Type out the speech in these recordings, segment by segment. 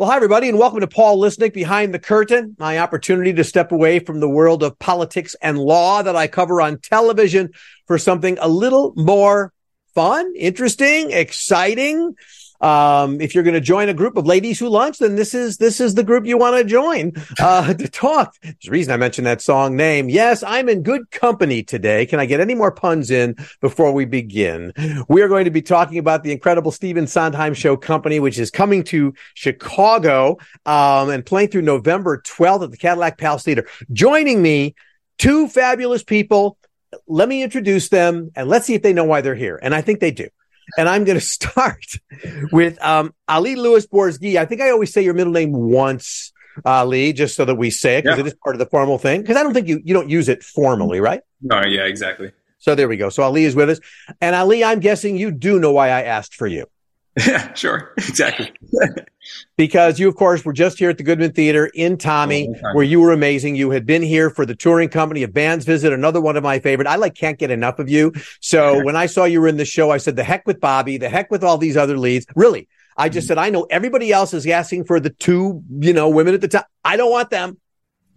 Well, hi, everybody, and welcome to Paul Lisnek Behind the Curtain, my opportunity to step away from the world of politics and law that I cover on television for something a little more fun, interesting, exciting, um, if you're going to join a group of ladies who lunch, then this is this is the group you want to join uh, to talk. There's a reason I mentioned that song name. Yes, I'm in good company today. Can I get any more puns in before we begin? We are going to be talking about the incredible Stephen Sondheim Show Company, which is coming to Chicago um, and playing through November 12th at the Cadillac Palace Theater. Joining me, two fabulous people. Let me introduce them and let's see if they know why they're here. And I think they do and I'm going to start with um, Ali Louis Bourzgui. I think I always say your middle name once, Ali, just so that we say it because yeah. it is part of the formal thing. Because I don't think you you don't use it formally, right? No, yeah, exactly. So there we go. So Ali is with us, and Ali, I'm guessing you do know why I asked for you. Yeah, sure. Exactly. because you, of course, were just here at the Goodman Theater in Tommy, oh, where you were amazing. You had been here for the touring company of Bands Visit, another one of my favorite. I like can't get enough of you. So when I saw you were in the show, I said, the heck with Bobby, the heck with all these other leads. Really. I just mm-hmm. said, I know everybody else is asking for the two, you know, women at the top. I don't want them.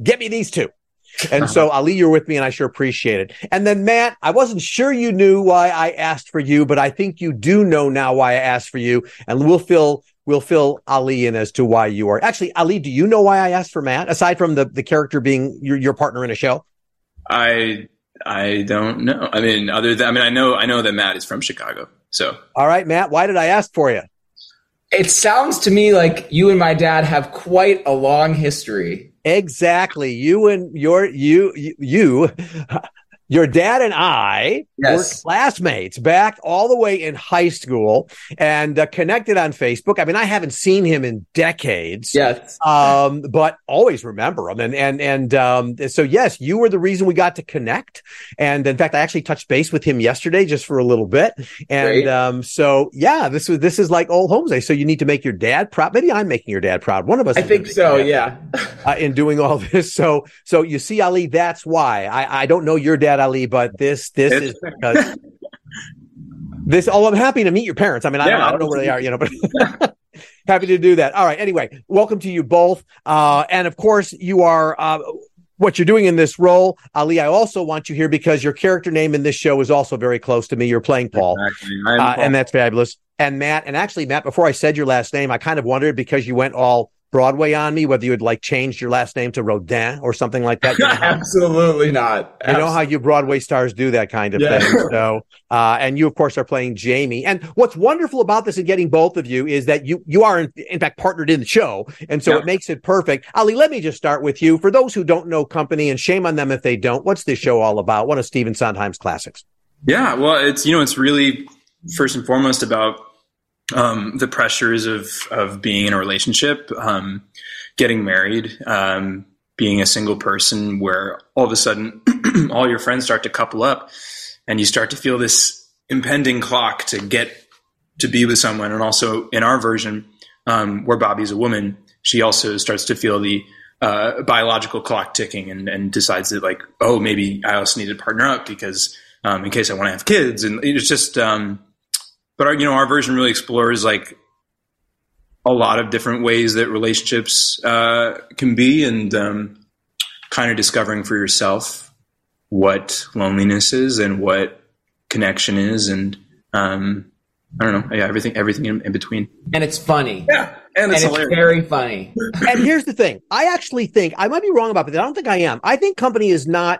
Get me these two. And so Ali, you're with me and I sure appreciate it. And then Matt, I wasn't sure you knew why I asked for you, but I think you do know now why I asked for you. And we'll fill, we'll fill Ali in as to why you are actually Ali. Do you know why I asked for Matt aside from the, the character being your, your partner in a show? I, I don't know. I mean, other than, I mean, I know, I know that Matt is from Chicago. So, all right, Matt, why did I ask for you? It sounds to me like you and my dad have quite a long history. Exactly. You and your you you your dad and I yes. were classmates back all the way in high school and uh, connected on Facebook. I mean, I haven't seen him in decades. Yes. Um, but always remember him. And, and, and, um, so yes, you were the reason we got to connect. And in fact, I actually touched base with him yesterday just for a little bit. And, um, so yeah, this was, this is like old homes day. So you need to make your dad proud. Maybe I'm making your dad proud. One of us. I think so. Yeah. uh, in doing all this. So, so you see, Ali, that's why I, I don't know your dad Ali, but this this is because this. Oh, I'm happy to meet your parents. I mean, I, yeah, don't, I don't know where they are, you know, but happy to do that. All right. Anyway, welcome to you both, uh, and of course, you are. Uh, what you're doing in this role, Ali, I also want you here because your character name in this show is also very close to me. You're playing Paul, exactly. uh, Paul. and that's fabulous. And Matt, and actually, Matt, before I said your last name, I kind of wondered because you went all Broadway on me, whether you would like changed your last name to Rodin or something like that. You know Absolutely not. You know how you Broadway stars do that kind of yeah. thing. So, uh, and you of course are playing Jamie. And what's wonderful about this and getting both of you is that you you are in, in fact partnered in the show, and so yeah. it makes it perfect. Ali, let me just start with you. For those who don't know Company, and shame on them if they don't, what's this show all about? One of Stephen Sondheim's classics. Yeah, well, it's you know it's really first and foremost about um, the pressures of of being in a relationship, um, getting married, um, being a single person, where all of a sudden all your friends start to couple up, and you start to feel this impending clock to get to be with someone. And also in our version, um, where Bobby's a woman, she also starts to feel the uh, biological clock ticking and, and, decides that like, oh, maybe I also need to partner up because um, in case I want to have kids. And it's just um, but our, you know, our version really explores like a lot of different ways that relationships uh, can be, and um, kind of discovering for yourself what loneliness is and what connection is, and um, I don't know, yeah, everything, everything in, in between. And it's funny. Yeah, and it's, and it's very funny. and here's the thing: I actually think I might be wrong about it. I don't think I am. I think Company is not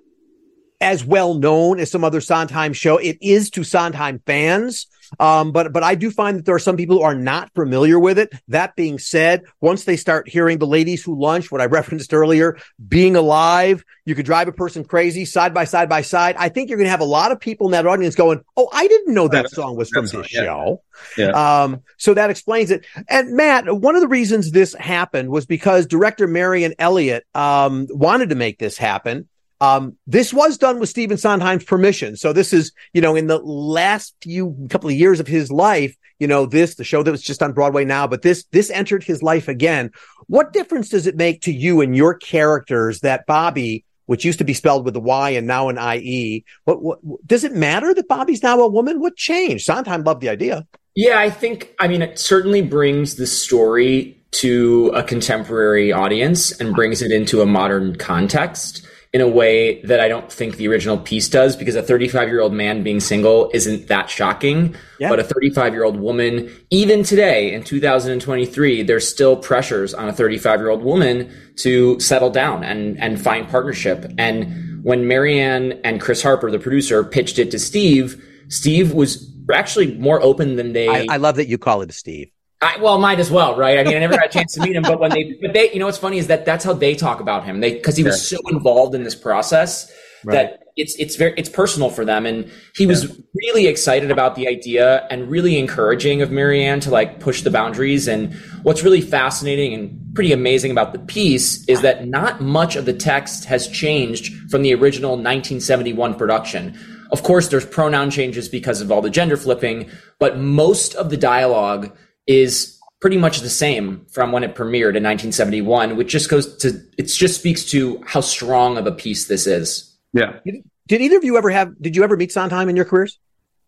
as well known as some other Sondheim show. It is to Sondheim fans. Um, but but I do find that there are some people who are not familiar with it. That being said, once they start hearing the ladies who lunch, what I referenced earlier, being alive, you could drive a person crazy side by side by side. I think you're going to have a lot of people in that audience going, "Oh, I didn't know that song was from this show." Yeah. Um, so that explains it. And Matt, one of the reasons this happened was because director Marianne Elliott um, wanted to make this happen. Um, this was done with Stephen Sondheim's permission. So this is, you know, in the last few couple of years of his life, you know, this, the show that was just on Broadway now, but this, this entered his life again. What difference does it make to you and your characters that Bobby, which used to be spelled with a Y and now an IE, what, what, does it matter that Bobby's now a woman? What changed? Sondheim loved the idea. Yeah, I think, I mean, it certainly brings the story to a contemporary audience and brings it into a modern context in a way that I don't think the original piece does because a 35 year old man being single isn't that shocking. Yeah. But a 35 year old woman, even today in 2023, there's still pressures on a 35 year old woman to settle down and, and find partnership. And when Marianne and Chris Harper, the producer, pitched it to Steve, Steve was actually more open than they. I, I love that you call it Steve. I, well, might as well, right? I mean, I never got a chance to meet him, but when they, but they, you know, what's funny is that that's how they talk about him. They, cause he was so involved in this process right. that it's, it's very, it's personal for them. And he was really excited about the idea and really encouraging of Marianne to like push the boundaries. And what's really fascinating and pretty amazing about the piece is that not much of the text has changed from the original 1971 production. Of course, there's pronoun changes because of all the gender flipping, but most of the dialogue is pretty much the same from when it premiered in 1971, which just goes to it just speaks to how strong of a piece this is. Yeah. Did either of you ever have? Did you ever meet Sondheim in your careers?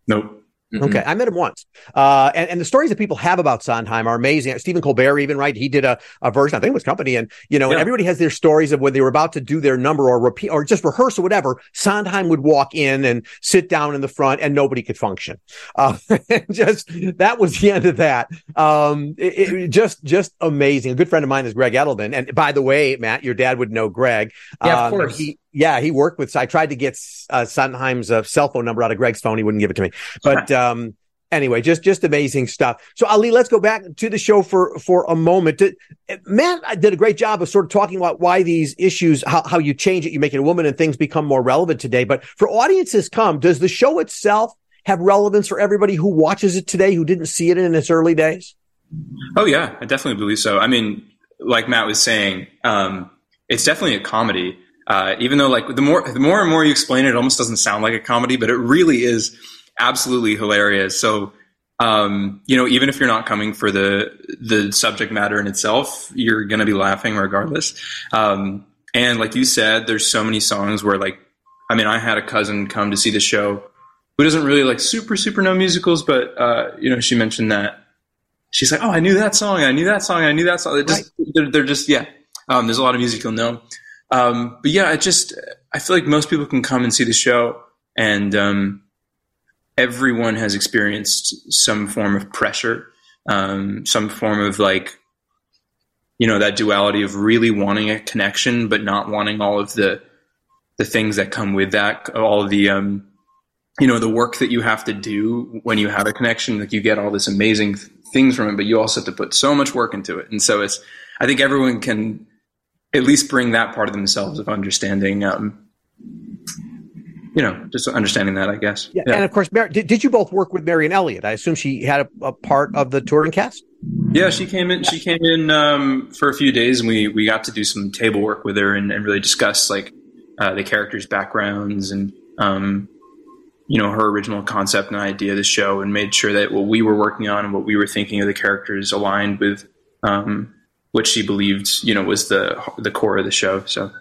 Nope. Mm-hmm. Okay, I met him once, uh, and, and the stories that people have about Sondheim are amazing. Stephen Colbert, even right, he did a, a version, I think it was Company, and you know, yeah. and everybody has their stories of when they were about to do their number or repeat or just rehearse or whatever. Sondheim would walk in and sit down in the front, and nobody could function. Uh, just that was the end of that. Um, it, it, just just amazing. A good friend of mine is Gregg Edelman, and by the way, Matt, your dad would know Greg. Yeah, of um, course. He, yeah, he worked with. I tried to get uh, Sondheim's uh, cell phone number out of Gregg's phone. He wouldn't give it to me. But um, anyway, just just amazing stuff. So Ali, let's go back to the show for for a moment. Matt I did a great job of sort of talking about why these issues, how how you change it, you make it a woman, and things become more relevant today. But for audiences come, does the show itself have relevance for everybody who watches it today who didn't see it in its early days? Oh yeah, I definitely believe so. I mean, like Matt was saying, um, it's definitely a comedy uh, even though like the more the more and more you explain it, it almost doesn't sound like a comedy, but it really is absolutely hilarious. So um, you know, even if you're not coming for the the subject matter in itself, you're gonna be laughing regardless. Um, and like you said, there's so many songs where like, I mean, I had a cousin come to see the show who doesn't really like super super know musicals, but uh, you know, she mentioned that she's like, oh, I knew that song, I knew that song, I knew that song. They're just, right. they're, they're, just yeah. Um, there's a lot of music you'll know. Um, but yeah, I just I feel like most people can come and see the show, and um, everyone has experienced some form of pressure, um, some form of like, you know, that duality of really wanting a connection but not wanting all of the the things that come with that, all the um, you know, the work that you have to do when you have a connection. Like you get all this amazing things from it, but you also have to put so much work into it, and so it's. I think everyone can at least bring that part of themselves of understanding um, you know, just understanding that, I guess. Yeah, yeah. and of course, Mary, did, did you both work with Marianne Elliott? I assume she had a, a, part of the touring cast. Yeah, she came in. She came in um, for a few days, and we we got to do some table work with her and, and really discuss like uh, the characters' backgrounds and um, you know her original concept and idea of the show, and made sure that what we were working on and what we were thinking of the characters aligned with um, what she believed, you know, was the the core of the show. So.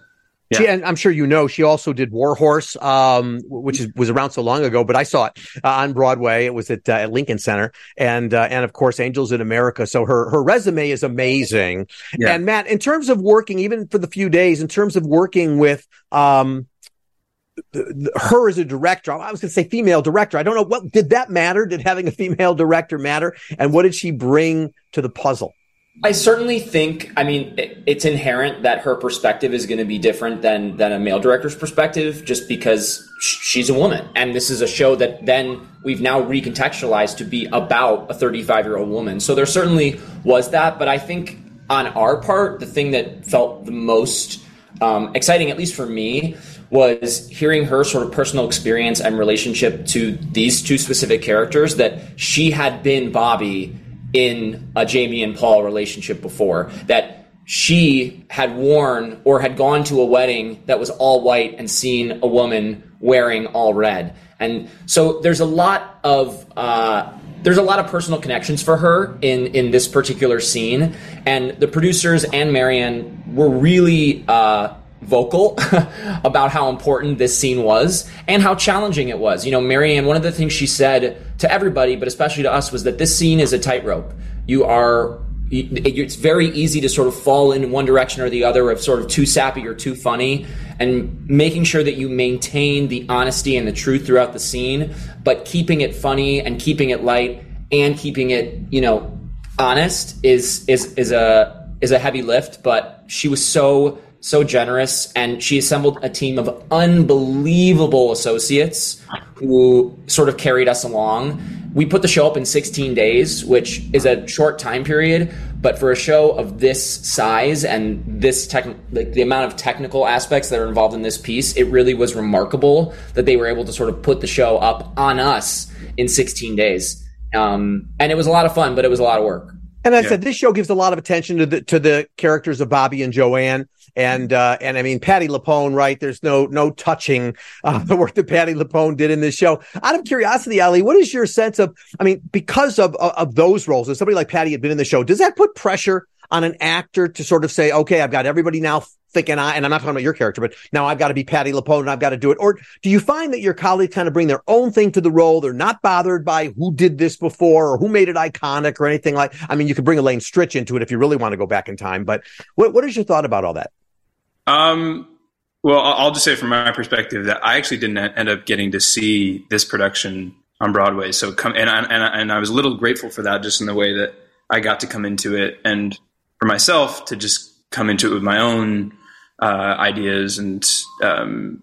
Yeah. She, and I'm sure you know, she also did Warhorse, um, which is, was around so long ago, but I saw it uh, on Broadway. It was at, uh, at Lincoln Center, and uh, and of course, Angels in America. So her her resume is amazing. Yeah. And Matt, in terms of working, even for the few days, in terms of working with um, her as a director, I was going to say female director. I don't know what did that matter. Did having a female director matter? And what did she bring to the puzzle? I certainly think. I mean, it's inherent that her perspective is going to be different than than a male director's perspective, just because she's a woman, and this is a show that then we've now recontextualized to be about a 35 year old woman. So there certainly was that, but I think on our part, the thing that felt the most um, exciting, at least for me, was hearing her sort of personal experience and relationship to these two specific characters. That she had been Bobby in a Jamie and Paul relationship before that she had worn or had gone to a wedding that was all white and seen a woman wearing all red. And so there's a lot of uh, there's a lot of personal connections for her in in this particular scene, and the producers and Marianne were really uh, vocal about how important this scene was and how challenging it was. You know, Marianne, one of the things she said to everybody, but especially to us, was that this scene is a tightrope. You are it's very easy to sort of fall in one direction or the other of sort of too sappy or too funny and making sure that you maintain the honesty and the truth throughout the scene but keeping it funny and keeping it light and keeping it you know honest is is is a is a heavy lift but she was so so generous and she assembled a team of unbelievable associates who sort of carried us along we put the show up in 16 days, which is a short time period, but for a show of this size and this tech, like the amount of technical aspects that are involved in this piece, it really was remarkable that they were able to sort of put the show up on us in 16 days. Um, and it was a lot of fun, but it was a lot of work. And I yeah. said this show gives a lot of attention to the to the characters of Bobby and Joanne. And uh, and I mean Patti LuPone, right? There's no no touching uh, the work that Patti LuPone did in this show. Out of curiosity, Ali, what is your sense of? I mean, because of of, of those roles, if somebody like Patti had been in the show, does that put pressure on an actor to sort of say, okay, I've got everybody now thinking I, and I'm not talking about your character, but now I've got to be Patti LuPone and I've got to do it. Or do you find that your colleagues kind of bring their own thing to the role? They're not bothered by who did this before or who made it iconic or anything like, I mean, you could bring Elaine Stritch into it if you really want to go back in time, but what, what is your thought about all that? Um, well, I'll just say from my perspective that I actually didn't end up getting to see this production on Broadway. So come and I, and I, and I was a little grateful for that, just in the way that I got to come into it, and for myself to just come into it with my own uh, ideas and um,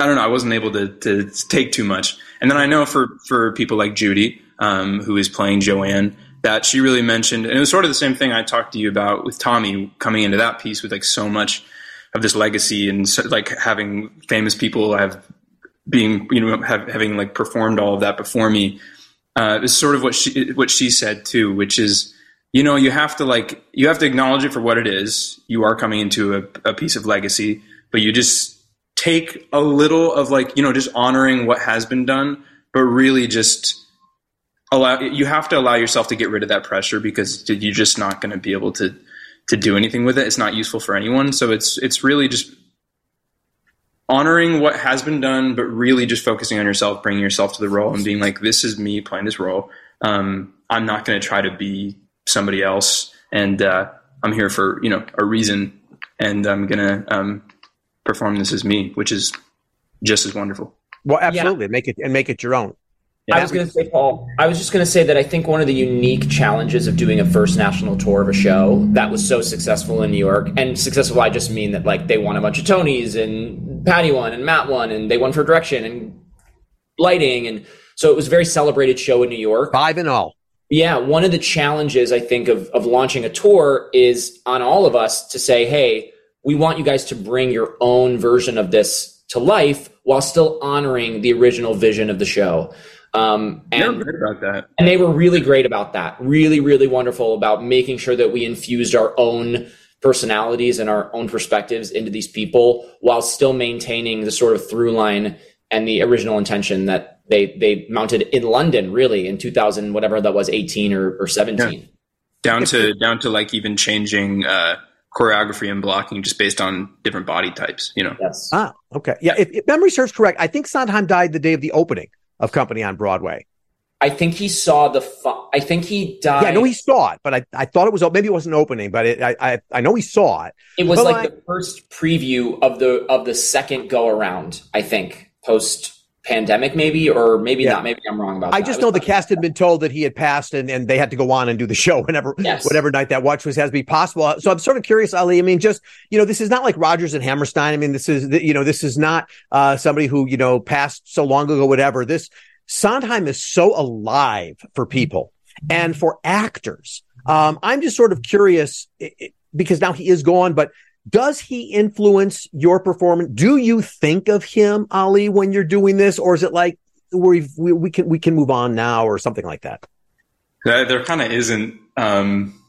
I don't know. I wasn't able to, to take too much. And then I know for for people like Judy, um, who is playing Joanne, that she really mentioned, and it was sort of the same thing I talked to you about with Tommy coming into that piece with like so much of this legacy and so, like having famous people have being you know have, having like performed all of that before me. Uh, is sort of what she what she said too, which is you know you have to like you have to acknowledge it for what it is. You are coming into a, a piece of legacy, but you just take a little of like you know just honoring what has been done, but really just allow you have to allow yourself to get rid of that pressure because you're just not going to be able to to do anything with it. It's not useful for anyone. So it's it's really just honoring what has been done, but really just focusing on yourself, bringing yourself to the role, and being like, "This is me playing this role. Um, I'm not going to try to be somebody else, and uh, I'm here for you know a reason, and I'm going to um, perform this as me, which is just as wonderful." Well, absolutely, yeah. make it and make it your own. Yeah, I was going to say, Paul, I was just going to say that I think one of the unique challenges of doing a first national tour of a show that was so successful in New York, and successful, I just mean that like they won a bunch of Tonys and Patti won and Matt won and they won for direction and lighting. And so it was a very celebrated show in New York. Five and all. Yeah. One of the challenges I think of, of launching a tour is on all of us to say, hey, we want you guys to bring your own version of this to life while still honoring the original vision of the show. Um, and, great about that. And they were really great about that. Really, really wonderful about making sure that we infused our own personalities and our own perspectives into these people while still maintaining the sort of through line and the original intention that they they mounted in London really in 2000 whatever that was 18 or, or 17 yeah. down to down to like even changing uh, choreography and blocking just based on different body types you know yes ah okay yeah if, if memory serves correct I think Sondheim died the day of the opening of Company on Broadway. I think he saw the. Fu- I think he died. Yeah, I know he saw it, but I, I thought it was maybe it wasn't opening, but it, I, I I know he saw it. It was but like I, the first preview of the of the second go around. I think post pandemic, maybe or maybe yeah. not. Maybe I'm wrong about. That. I that. just know the cast had been told that he had passed, and, and they had to go on and do the show whenever yes. whatever night that watch was has to be possible. So I'm sort of curious, Ali. I mean, just you know, this is not like Rodgers and Hammerstein. I mean, this is you know, this is not uh, somebody who you know passed so long ago. Whatever this Sondheim is so alive for people and for actors. Um, I'm just sort of curious because now he is gone, but does he influence your performance? Do you think of him, Ali, when you're doing this, or is it like we we can we can move on now, or something like that? There kind of isn't. Um,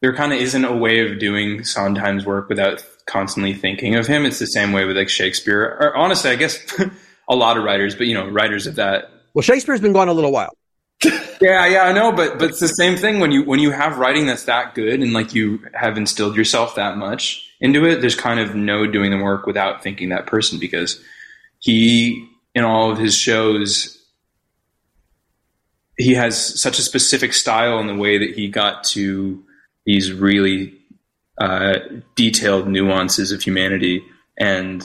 there kind of isn't a way of doing Sondheim's work without constantly thinking of him. It's the same way with like Shakespeare. Or honestly, I guess a lot of writers, but you know, writers of that. Well, Shakespeare's been gone a little while. Yeah, yeah, I know, but but it's the same thing when you when you have writing that's that good and like you have instilled yourself that much into it. There's kind of no doing the work without thinking that person because he in all of his shows he has such a specific style in the way that he got to these really uh, detailed nuances of humanity. And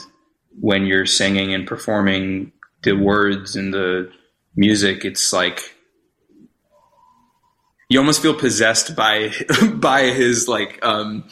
when you're singing and performing the words and the music, it's like you almost feel possessed by by his like um,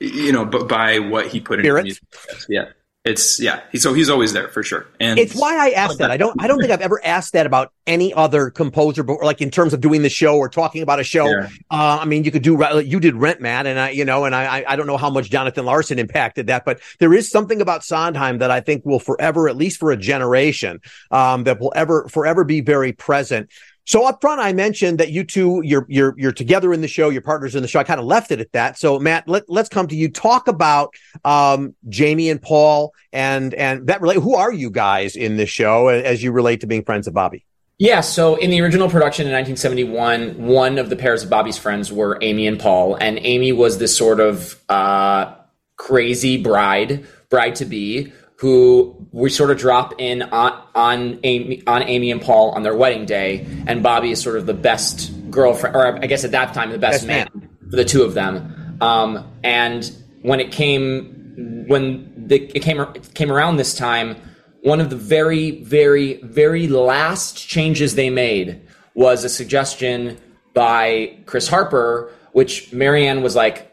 you know, but by what he put in music. Yeah it's yeah. so he's always there for sure. And it's why I asked that. I don't. I don't think I've ever asked that about any other composer, but like in terms of doing the show or talking about a show. Yeah. Uh, I mean, you could do you did Rent Man, and I, you know, and I, I don't know how much Jonathan Larson impacted that, but there is something about Sondheim that I think will forever, at least for a generation, um, that will ever forever be very present. So up front, I mentioned that you two, you're you're you're together in the show, your partners in the show. I kind of left it at that. So Matt, let, let's come to you. Talk about um, Jamie and Paul, and and that relate. Who are you guys in this show as you relate to being friends of Bobby? Yeah, so in the original production in 1971, one of the pairs of Bobby's friends were Amy and Paul, and Amy was this sort of uh, crazy bride, bride to be, who we sort of drop in on on Amy, on Amy and Paul on their wedding day, and Bobby is sort of the best girlfriend, or I guess at that time the best, best man, man, for the two of them. Um, and when it came when the, it came it came around this time, one of the very very very last changes they made was a suggestion by Chris Harper, which Marianne was like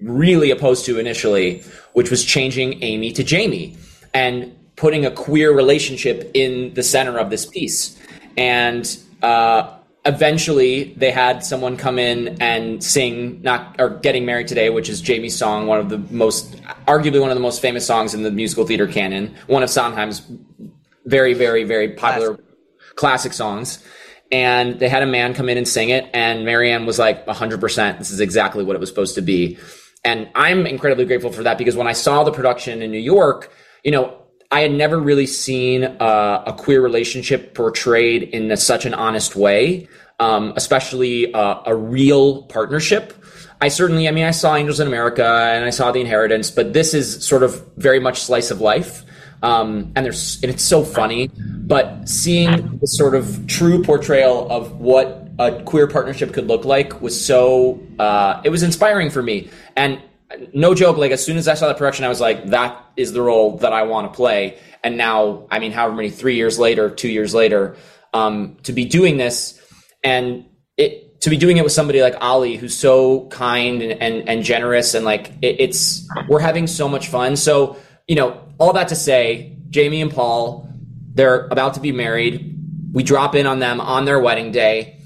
really opposed to initially, which was changing Amy to Jamie and putting a queer relationship in the center of this piece. And uh, eventually, they had someone come in and sing "Not" or "Getting Married Today," which is Jamie's song, one of the most, arguably one of the most famous songs in the musical theater canon, one of Sondheim's very, very, very popular classic, classic songs. And they had a man come in and sing it, and Marianne was like, "100%, this is exactly what it was supposed to be." And I'm incredibly grateful for that because when I saw the production in New York, you know, I had never really seen a queer relationship portrayed in a, such an honest way, um, especially uh, a real partnership. I certainly, I mean, I saw Angels in America and I saw The Inheritance, but this is sort of very much slice of life. Um, and there's, and it's so funny, but seeing the sort of true portrayal of what a queer partnership could look like was so, uh, it was inspiring for me. And no joke, like as soon as I saw the production, I was like, that is the role that I want to play. And now, I mean, however many, three years later, two years later, um, to be doing this and it, to be doing it with somebody like Ali, who's so kind and, and, and generous and like, it, it's, we're having so much fun. So, you know, all that to say, Jamie and Paul, they're about to be married. We drop in on them on their wedding day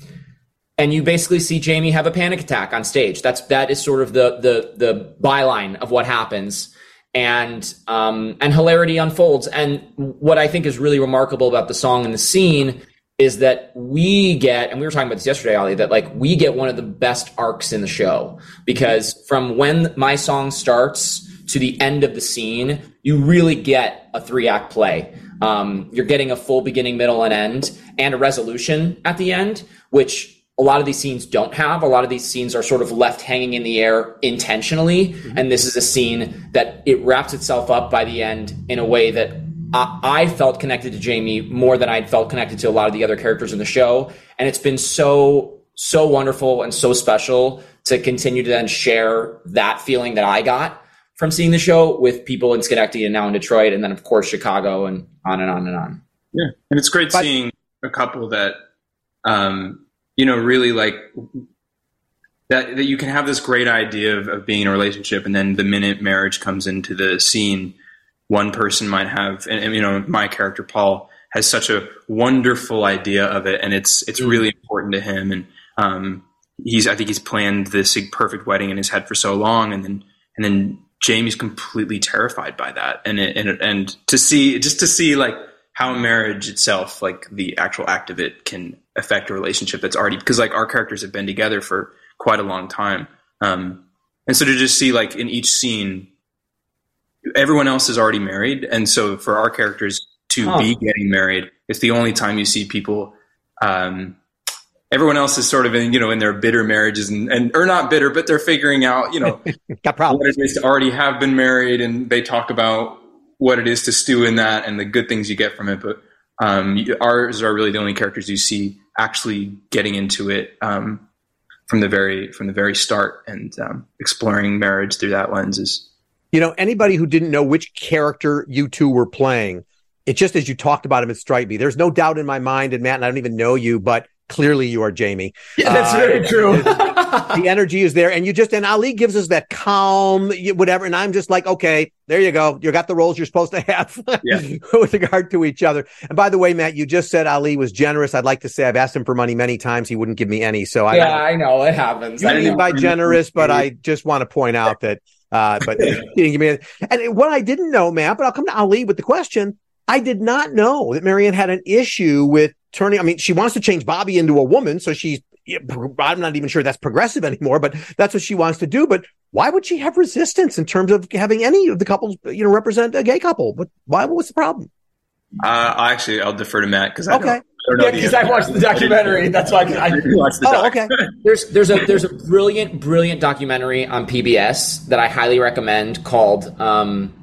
and you basically see Jamie have a panic attack on stage. That's that is sort of the the the byline of what happens, and um, and hilarity unfolds. And what I think is really remarkable about the song and the scene is that we get, and we were talking about this yesterday, Ali, that like we get one of the best arcs in the show because from when my song starts to the end of the scene, you really get a three act play. Um, you're getting a full beginning, middle, and end, and a resolution at the end, which a lot of these scenes don't have. A lot of these scenes are sort of left hanging in the air intentionally. Mm-hmm. And this is a scene that it wraps itself up by the end in a way that I, I felt connected to Jamie more than I'd felt connected to a lot of the other characters in the show. And it's been so, so wonderful and so special to continue to then share that feeling that I got from seeing the show with people in Schenectady and now in Detroit. And then, of course, Chicago and on and on and on. Yeah. And it's great but, seeing a couple that, um, you know, really like that, that you can have this great idea of, of being in a relationship and then the minute marriage comes into the scene, one person might have, and, and you know, my character, Paul, has such a wonderful idea of it. And it's, it's really important to him. And, um, he's, I think he's planned this perfect wedding in his head for so long. And then, and then Jamie's completely terrified by that. And, it, and, and to see, just to see like, how marriage itself, like the actual act of it, can affect a relationship that's already because like our characters have been together for quite a long time. Um, and so to just see like in each scene, everyone else is already married, and so for our characters to huh. be getting married, it's the only time you see people. Um, everyone else is sort of in you know in their bitter marriages and, and or not bitter, but they're figuring out you know what it is to already have been married, and they talk about what it is to stew in that and the good things you get from it. But um, ours are really the only characters you see actually getting into it um, from the very from the very start, and um, exploring marriage through that lens is. You know, anybody who didn't know which character you two were playing, it just as you talked about him, it struck me. There's no doubt in my mind, and Matt, and I don't even know you, but clearly you are Jamie. Yeah, that's uh, very true. the energy is there, and you just and Ali gives us that calm, whatever. And I'm just like, okay, there you go. You got the roles you're supposed to have yeah. with regard to each other. And by the way, Matt, you just said Ali was generous. I'd like to say I've asked him for money many times. He wouldn't give me any. So I, yeah, I know it happens. I mean by generous, but I just want to point out that. Uh, but he didn't give me. And what I didn't know, Matt, but I'll come to Ali with the question. I did not know that Marianne had an issue with turning. I mean, she wants to change Bobby into a woman, so she's. I'm not even sure that's progressive anymore, but that's what she wants to do. But why would she have resistance in terms of having any of the couples, you know, represent a gay couple? But why? What's the problem? Uh, actually, I'll defer to Matt because I okay. Don't, yeah, because I watched the documentary. That's why I, I watched the. Oh, okay. There's there's a there's a brilliant brilliant documentary on PBS that I highly recommend called um,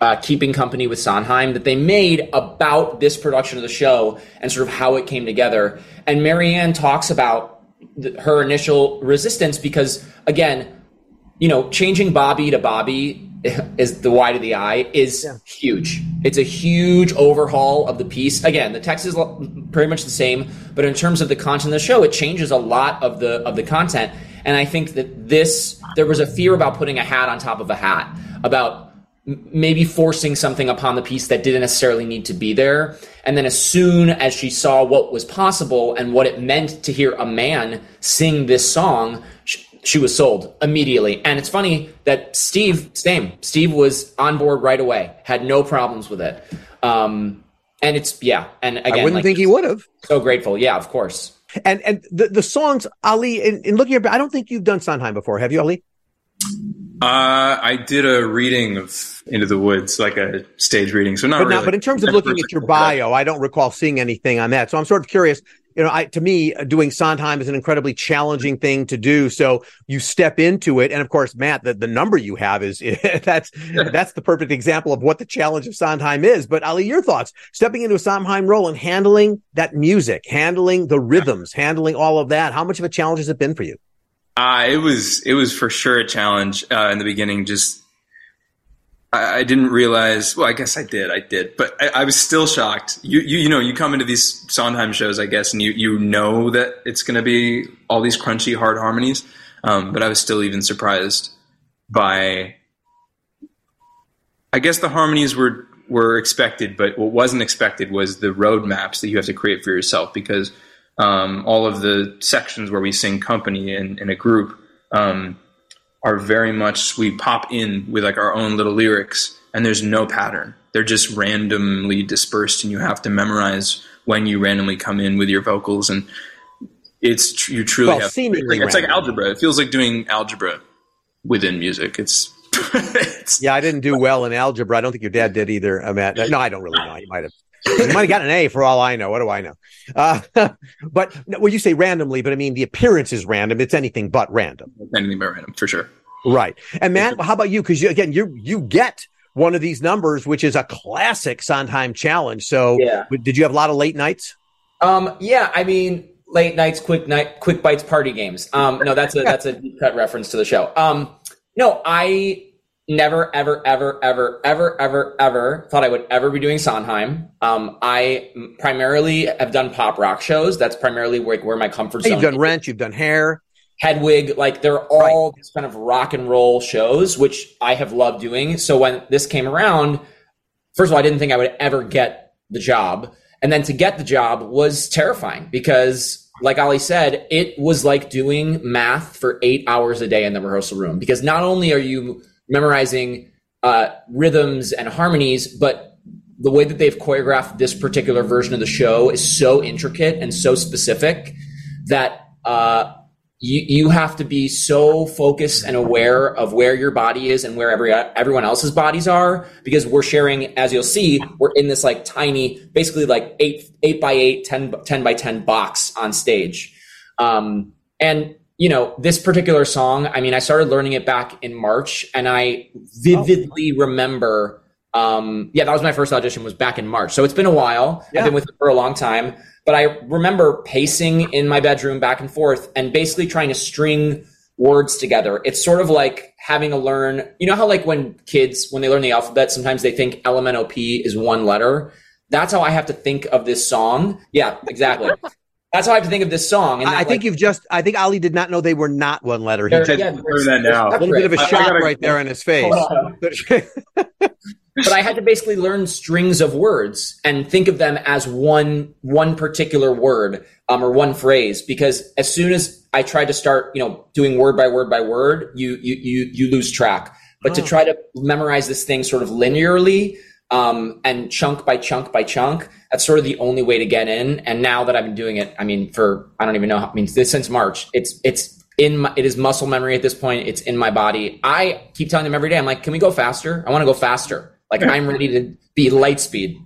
uh, Keeping Company with Sondheim that they made about this production of the show and sort of how it came together. And Marianne talks about the, her initial resistance because, again, you know, changing Bobby to Bobby is the Y to the I is yeah. huge. It's a huge overhaul of the piece. Again, the text is pretty much the same, but in terms of the content of the show, it changes a lot of the of the content. And I think that this there was a fear about putting a hat on top of a hat about maybe forcing something upon the piece that didn't necessarily need to be there. And then as soon as she saw what was possible and what it meant to hear a man sing this song, she, she was sold immediately. And it's funny that Steve, same, Steve was on board right away, had no problems with it. Um, and it's yeah, and again, I wouldn't like, think he would have. So grateful, yeah, of course. And and the the songs, Ali, in, in looking at, I don't think you've done Sondheim before, have you, Ali? Uh, I did a reading of Into the Woods, like a stage reading. So not but, really. but in terms of looking at your bio, I don't recall seeing anything on that. So I'm sort of curious. You know, I, to me, doing Sondheim is an incredibly challenging thing to do. So you step into it, and of course, Matt, the, the number you have is that's that's the perfect example of what the challenge of Sondheim is. But Ali, your thoughts? Stepping into a Sondheim role and handling that music, handling the rhythms, handling all of that. How much of a challenge has it been for you? Uh, it was it was for sure a challenge uh, in the beginning. Just I, I, didn't realize. Well, I guess I did. I did, but I, I, was still shocked. You, you you know you come into these Sondheim shows, I guess, and you you know that it's going to be all these crunchy hard harmonies. Um, but I was still even surprised by. I guess the harmonies were were expected, but what wasn't expected was the roadmaps that you have to create for yourself because um, all of the sections where we sing company in, in a group um, are very much we pop in with like our own little lyrics and there's no pattern. They're just randomly dispersed and you have to memorize when you randomly come in with your vocals and it's you truly well, have seemingly it's like algebra. It feels like doing algebra within music. It's, it's yeah i didn't do well in algebra. I don't think your dad did either matt. No i don't really know. He might have you might have gotten an A for all I know. What do I know? Uh, but well, you say randomly, but I mean the appearance is random. It's anything but random. Anything but random, for sure. Right. And Matt, how about you? Because you, again, you you get one of these numbers, which is a classic Sondheim challenge. So, yeah. did you have a lot of late nights? Um, yeah. I mean, late nights, quick night, quick bites, party games. Um, no, that's a that's a deep cut reference to the show. Um, no, I never, ever, ever, ever, ever, ever, ever thought I would ever be doing Sondheim. Um, I primarily have done pop rock shows. That's primarily where, where my comfort zone. You've done is. Rent. You've done Hair. Hedwig, like they're all right. these kind of rock and roll shows, which I have loved doing. So when this came around, first of all, I didn't think I would ever get the job. And then to get the job was terrifying because, like Ali said, it was like doing math for eight hours a day in the rehearsal room. Because not only are you memorizing uh, rhythms and harmonies, but the way that they've choreographed this particular version of the show is so intricate and so specific that uh, you, you have to be so focused and aware of where your body is and where every, everyone else's bodies are because we're sharing as you'll see we're in this like tiny basically like 8 8 by 8 10, 10 by 10 box on stage. Um, and you know, this particular song, I mean, I started learning it back in March and I vividly oh. remember um, yeah, that was my first audition was back in March. So it's been a while. Yeah. I've been with it for a long time. But I remember pacing in my bedroom back and forth and basically trying to string words together. It's sort of like having to learn, you know how like when kids, when they learn the alphabet, sometimes they think LMNOP is one letter. That's how I have to think of this song. Yeah, exactly. That's how I have to think of this song. And that, I think like, you've just. I think Ali did not know they were not one letter. He said yeah, that now. A little bit of a shot right there in his face. but I had to basically learn strings of words and think of them as one one particular word um, or one phrase. Because as soon as I tried to start, you know, doing word by word by word, you you you you lose track. But oh. to try to memorize this thing sort of linearly um, and chunk by chunk by chunk, that's sort of the only way to get in. And now that I've been doing it, I mean, for I don't even know. How, I mean, since March, it's it's in my, it is muscle memory at this point. It's in my body. I keep telling them every day. I'm like, can we go faster? I want to go faster. Like I'm ready to be light speed.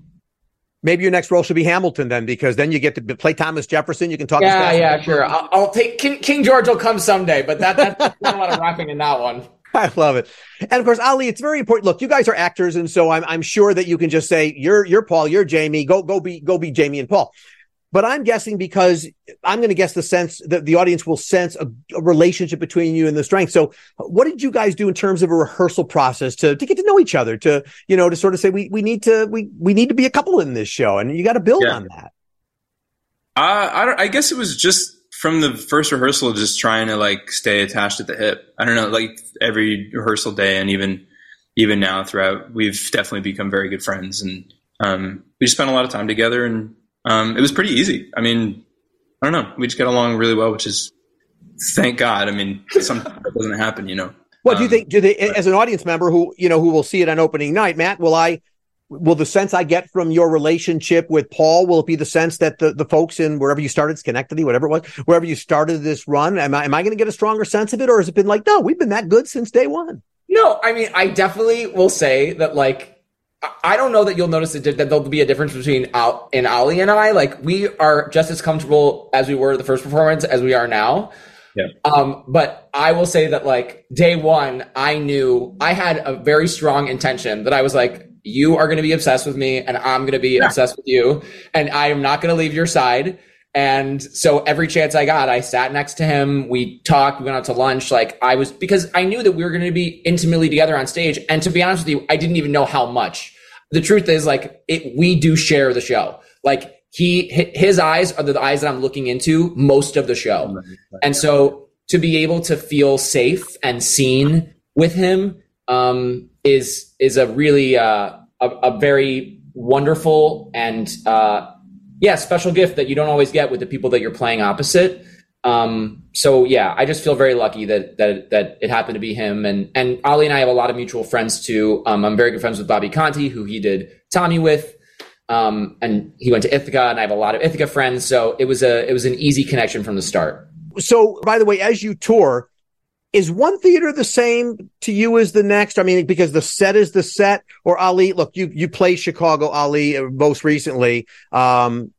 Maybe your next role should be Hamilton then, because then you get to play Thomas Jefferson. You can talk. Yeah, yeah, sure. I'll, I'll, take King, King George will come someday, but that that's not a lot of rapping in that one. I love it. And of course, Ali, it's very important. Look, you guys are actors, and so I'm I'm sure that you can just say you're you're Paul, you're Jamie. Go go be go be Jamie and Paul. But I'm guessing because I'm going to guess the sense that the audience will sense a, a, relationship between you and the strength. So what did you guys do in terms of a rehearsal process to, to get to know each other, to, you know, to sort of say, we, we need to, we, we need to be a couple in this show and you got to build yeah. on that. Uh, I don't, I guess it was just from the first rehearsal, just trying to like stay attached at the hip. I don't know, like every rehearsal day and even, even now throughout, we've definitely become very good friends and, um, we spent a lot of time together and um, it was pretty easy. I mean, I don't know. We just get along really well, which is thank God. I mean, sometimes that doesn't happen, you know. Well, do you um, think, do they, as an audience member who, you know, who will see it on opening night, Matt, will I, will the sense I get from your relationship with Paul, will it be the sense that the, the folks in wherever you started, Schenectady, whatever it was, wherever you started this run, am I, am I going to get a stronger sense of it? Or has it been like, no, we've been that good since day one? No, I mean, I definitely will say that like I don't know that you'll notice that there'll be a difference between Al and Ali and I. Like we are just as comfortable as we were the first performance as we are now. Yeah. Um, but I will say that like day one, I knew I had a very strong intention that I was like, you are going to be obsessed with me and I'm going to be yeah. obsessed with you and I am not going to leave your side. And so every chance I got, I sat next to him. We talked. We went out to lunch. Like I was because I knew that we were going to be intimately together on stage. And to be honest with you, I didn't even know how much the truth is like it, we do share the show. Like he, his eyes are the eyes that I'm looking into most of the show. And so to be able to feel safe and seen with him, um, is, is a really, uh, a, a very wonderful and, uh, yeah, special gift that you don't always get with the people that you're playing opposite. Um, so yeah, I just feel very lucky that that that it happened to be him. And and Ali and I have a lot of mutual friends too. Um, I'm very good friends with Bobby Conti, who he did Tommy with. Um, and he went to Ithaca, and I have a lot of Ithaca friends. So it was a it was an easy connection from the start. So by the way, as you tour, is one theater the same to you as the next? I mean, because the set is the set, or Ali. Look, you you play Chicago Ali uh, most recently. Um,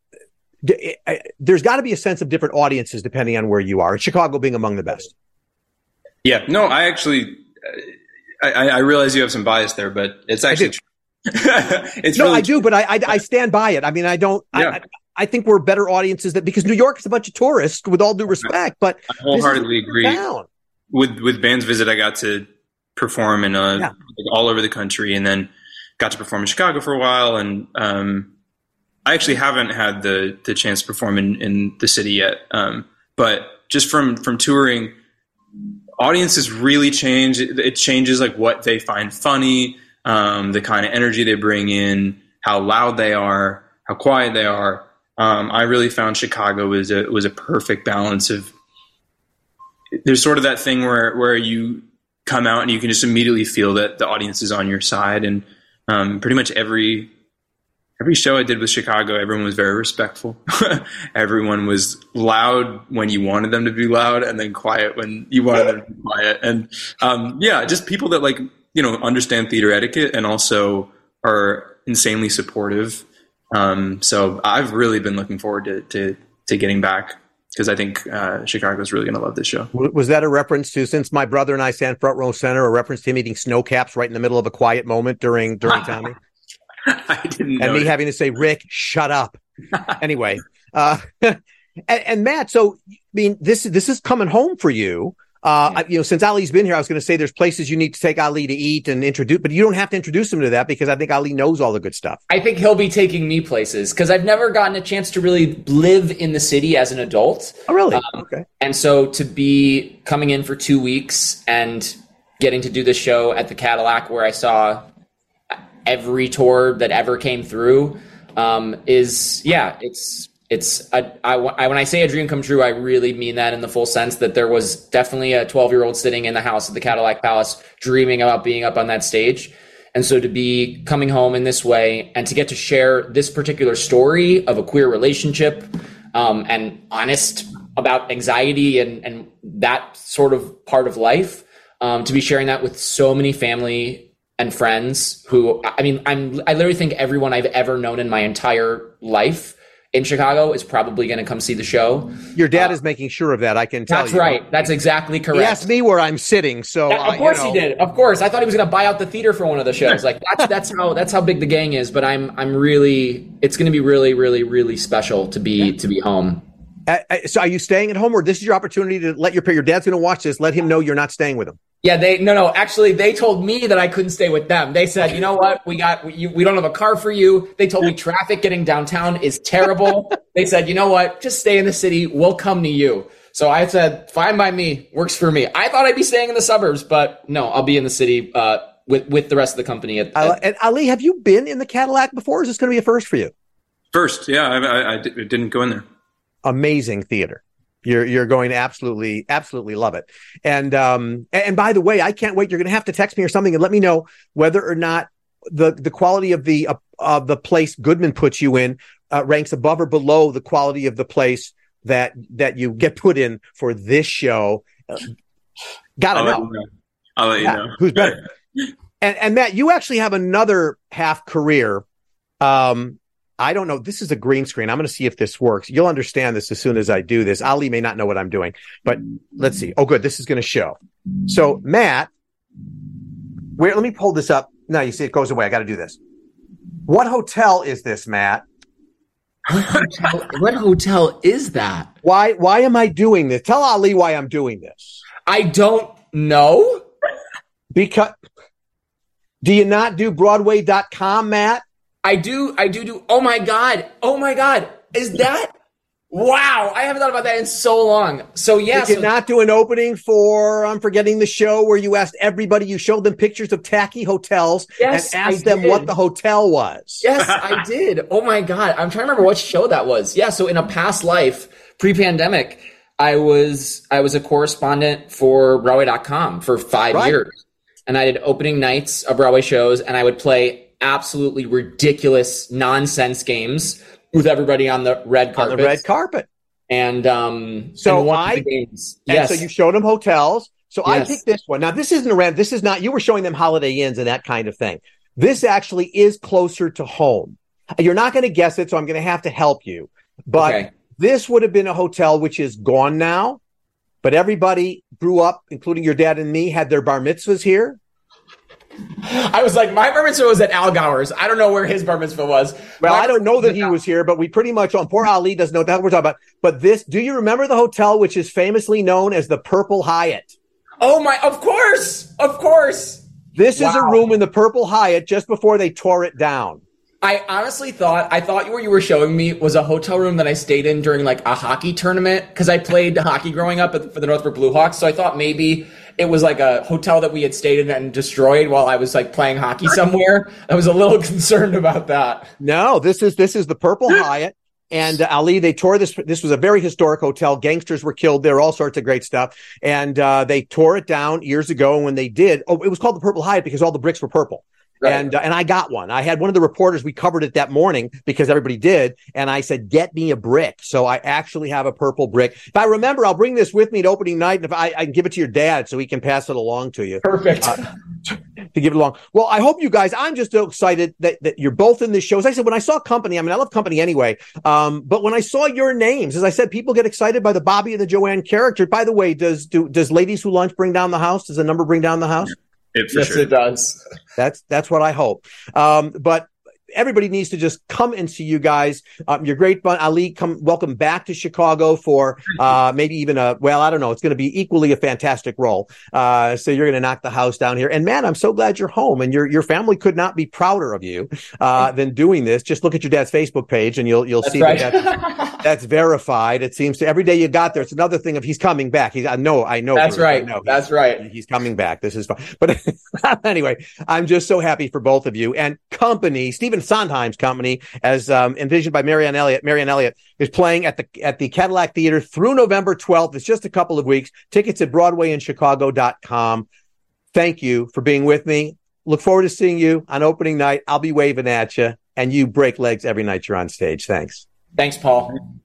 there's got to be a sense of different audiences depending on where you are. Chicago being among the best. Yeah, no, I actually, I, I realize you have some bias there, but it's actually true. it's no, really I do, but I, I, I stand by it. I mean, I don't. Yeah. I, I think we're better audiences that because New York is a bunch of tourists, with all due respect. But I wholeheartedly agree. Down. With with Band's Visit, I got to perform in a, yeah. all over the country, and then got to perform in Chicago for a while, and um, I actually haven't had the the chance to perform in, in the city yet. Um, but just from from touring, audiences really change. It, it changes like what they find funny, um, the kind of energy they bring in, how loud they are, how quiet they are. Um, I really found Chicago was a was a perfect balance of. There's sort of that thing where where you come out and you can just immediately feel that the audience is on your side, and um, pretty much every every show I did with Chicago, everyone was very respectful. everyone was loud when you wanted them to be loud, and then quiet when you wanted them to be quiet. And um, yeah, just people that like you know understand theater etiquette and also are insanely supportive. Um, so I've really been looking forward to to, to getting back because I think uh, Chicago's really going to love this show. Was that a reference to since my brother and I stand front row center? A reference to him eating Sno-Caps right in the middle of a quiet moment during during Tommy? I didn't. And me having to say, Rick, shut up. anyway, Uh, and, and Matt, so I mean, this this is coming home for you. Uh, I, you know, since Ali's been here, I was going to say there's places you need to take Ali to eat and introduce, but you don't have to introduce him to that because I think Ali knows all the good stuff. I think he'll be taking me places because I've never gotten a chance to really live in the city as an adult. Oh, really? Um, okay. And so to be coming in for two weeks and getting to do the show at the Cadillac where I saw every tour that ever came through um, is, yeah, it's it's I, when I say a dream come true, I really mean that in the full sense that there was definitely a 12 year old sitting in the house at the Cadillac Palace dreaming about being up on that stage. And so to be coming home in this way and to get to share this particular story of a queer relationship um, and honest about anxiety and, and that sort of part of life, um, to be sharing that with so many family and friends who, I mean, I'm, I literally think everyone I've ever known in my entire life in Chicago is probably going to come see the show. Your dad uh, is making sure of that. I can tell that's you. right. That's exactly correct. He asked me where I'm sitting, so yeah, of course uh, you know. he did. Of course, I thought he was going to buy out the theater for one of the shows. Like that's that's how that's how big the gang is. But I'm I'm really it's going to be really really really special to be yeah. to be home. Uh, so are you staying at home, or this is your opportunity to let your your dad's going to watch this? Let him know you're not staying with him. Yeah, they no no. Actually, they told me that I couldn't stay with them. They said, you know what, we got we, we don't have a car for you. They told me traffic getting downtown is terrible. they said, you know what, just stay in the city. We'll come to you. So I said, fine by me, works for me. I thought I'd be staying in the suburbs, but no, I'll be in the city uh, with with the rest of the company. At, at- and Ali, have you been in the Cadillac before? is this going to be a first for you? First, yeah, I, I, I didn't go in there. Amazing theater. You're you're going to absolutely absolutely love it. And um and by the way, I can't wait. You're going to have to text me or something and let me know whether or not the the quality of the uh, of the place Goodman puts you in uh, ranks above or below the quality of the place that that you get put in for this show. Uh, gotta I'll know. Let know. I'll let you know who's better. and and Matt, you actually have another half career. Um, I don't know. This is a green screen. I'm going to see if this works. You'll understand this as soon as I do this. Ali may not know what I'm doing, but let's see. Oh, good. This is going to show. So, Matt, where, let me pull this up. Now you see it goes away. I got to do this. What hotel is this, Matt? What hotel, what hotel is that? Why, why am I doing this? Tell Ali why I'm doing this. I don't know. Because, do you not do Broadway.com, Matt? I do, I do do. Oh my god! Oh my god! Is that? Wow, I haven't thought about that in so long. So yeah, did so, not do an opening for I'm forgetting the show where you asked everybody, you showed them pictures of tacky hotels yes, and asked them what the hotel was. Yes, I did. Oh my god, I'm trying to remember what show that was. Yeah, so in a past life, pre-pandemic, I was I was a correspondent for Broadway.com for five right. years, and I did opening nights of Broadway shows, and I would play absolutely ridiculous nonsense games with everybody on the red carpet. On the red carpet. And um, so and I games, and yes. so you showed them hotels. So yes. I picked this one. Now this isn't a rent. This is not. You were showing them Holiday Inns and that kind of thing. This actually is closer to home. You're not going to guess it, so I'm going to have to help you. But okay. this would have been a hotel which is gone now. But everybody grew up, including your dad and me, had their bar mitzvahs here. I was like, my bar mitzvah was at Allgauer's. I don't know where his bar mitzvah was. Well, my I don't know that he was here, but we pretty much on poor Ali doesn't know what the hell we're talking about. But this, do you remember the hotel which is famously known as the Purple Hyatt? Oh my, of course, of course. This wow. is a room in the Purple Hyatt just before they tore it down. I honestly thought I thought what you were showing me was a hotel room that I stayed in during like a hockey tournament because I played hockey growing up for the Northbrook Blue Hawks. So I thought maybe it was like a hotel that we had stayed in and destroyed while I was like playing hockey somewhere. I was a little concerned about that. No, this is this is the Purple Hyatt. And uh, Ali, they tore this. This was a very historic hotel. Gangsters were killed there, all sorts of great stuff. And uh, they tore it down years ago. And when they did, oh, it was called the Purple Hyatt because all the bricks were purple. Right. And uh, and I got one. I had one of the reporters. We covered it that morning because everybody did. And I said, "Get me a brick." So I actually have a purple brick. If I remember, I'll bring this with me at opening night, and if I, I can give it to your dad so he can pass it along to you. Perfect. Uh, to give it along. Well, I hope you guys. I'm just so excited that, that you're both in this show. As I said, when I saw company, I mean, I love company anyway. Um, but when I saw your names, as I said, people get excited by the Bobby and the Joanne character. By the way, does do does Ladies Who Lunch bring down the house? Does the number bring down the house? It yes, sure. it does. That's that's what I hope. Um, but everybody needs to just come and see you guys. Um, you're great fun. Ali, come welcome back to Chicago for uh, maybe even a well, I don't know. It's going to be equally a fantastic role. Uh, so you're going to knock the house down here. And man, I'm so glad you're home, and your your family could not be prouder of you uh, than doing this. Just look at your dad's Facebook page, and you'll you'll That's see right. that that's, that's verified. It seems to every day you got there. It's another thing of he's coming back. He's I know I know That's Bruce, right. know. That's right. He's coming back. This is fun. But anyway, I'm just so happy for both of you and company. Stephen Sondheim's company, as um, envisioned by Marianne Elliott. Marianne Elliott is playing at the at the Cadillac Theater through November 12th. It's just a couple of weeks. Tickets at BroadwayInChicago.com. Thank you for being with me. Look forward to seeing you on opening night. I'll be waving at you, and you break legs every night you're on stage. Thanks. Thanks, Paul.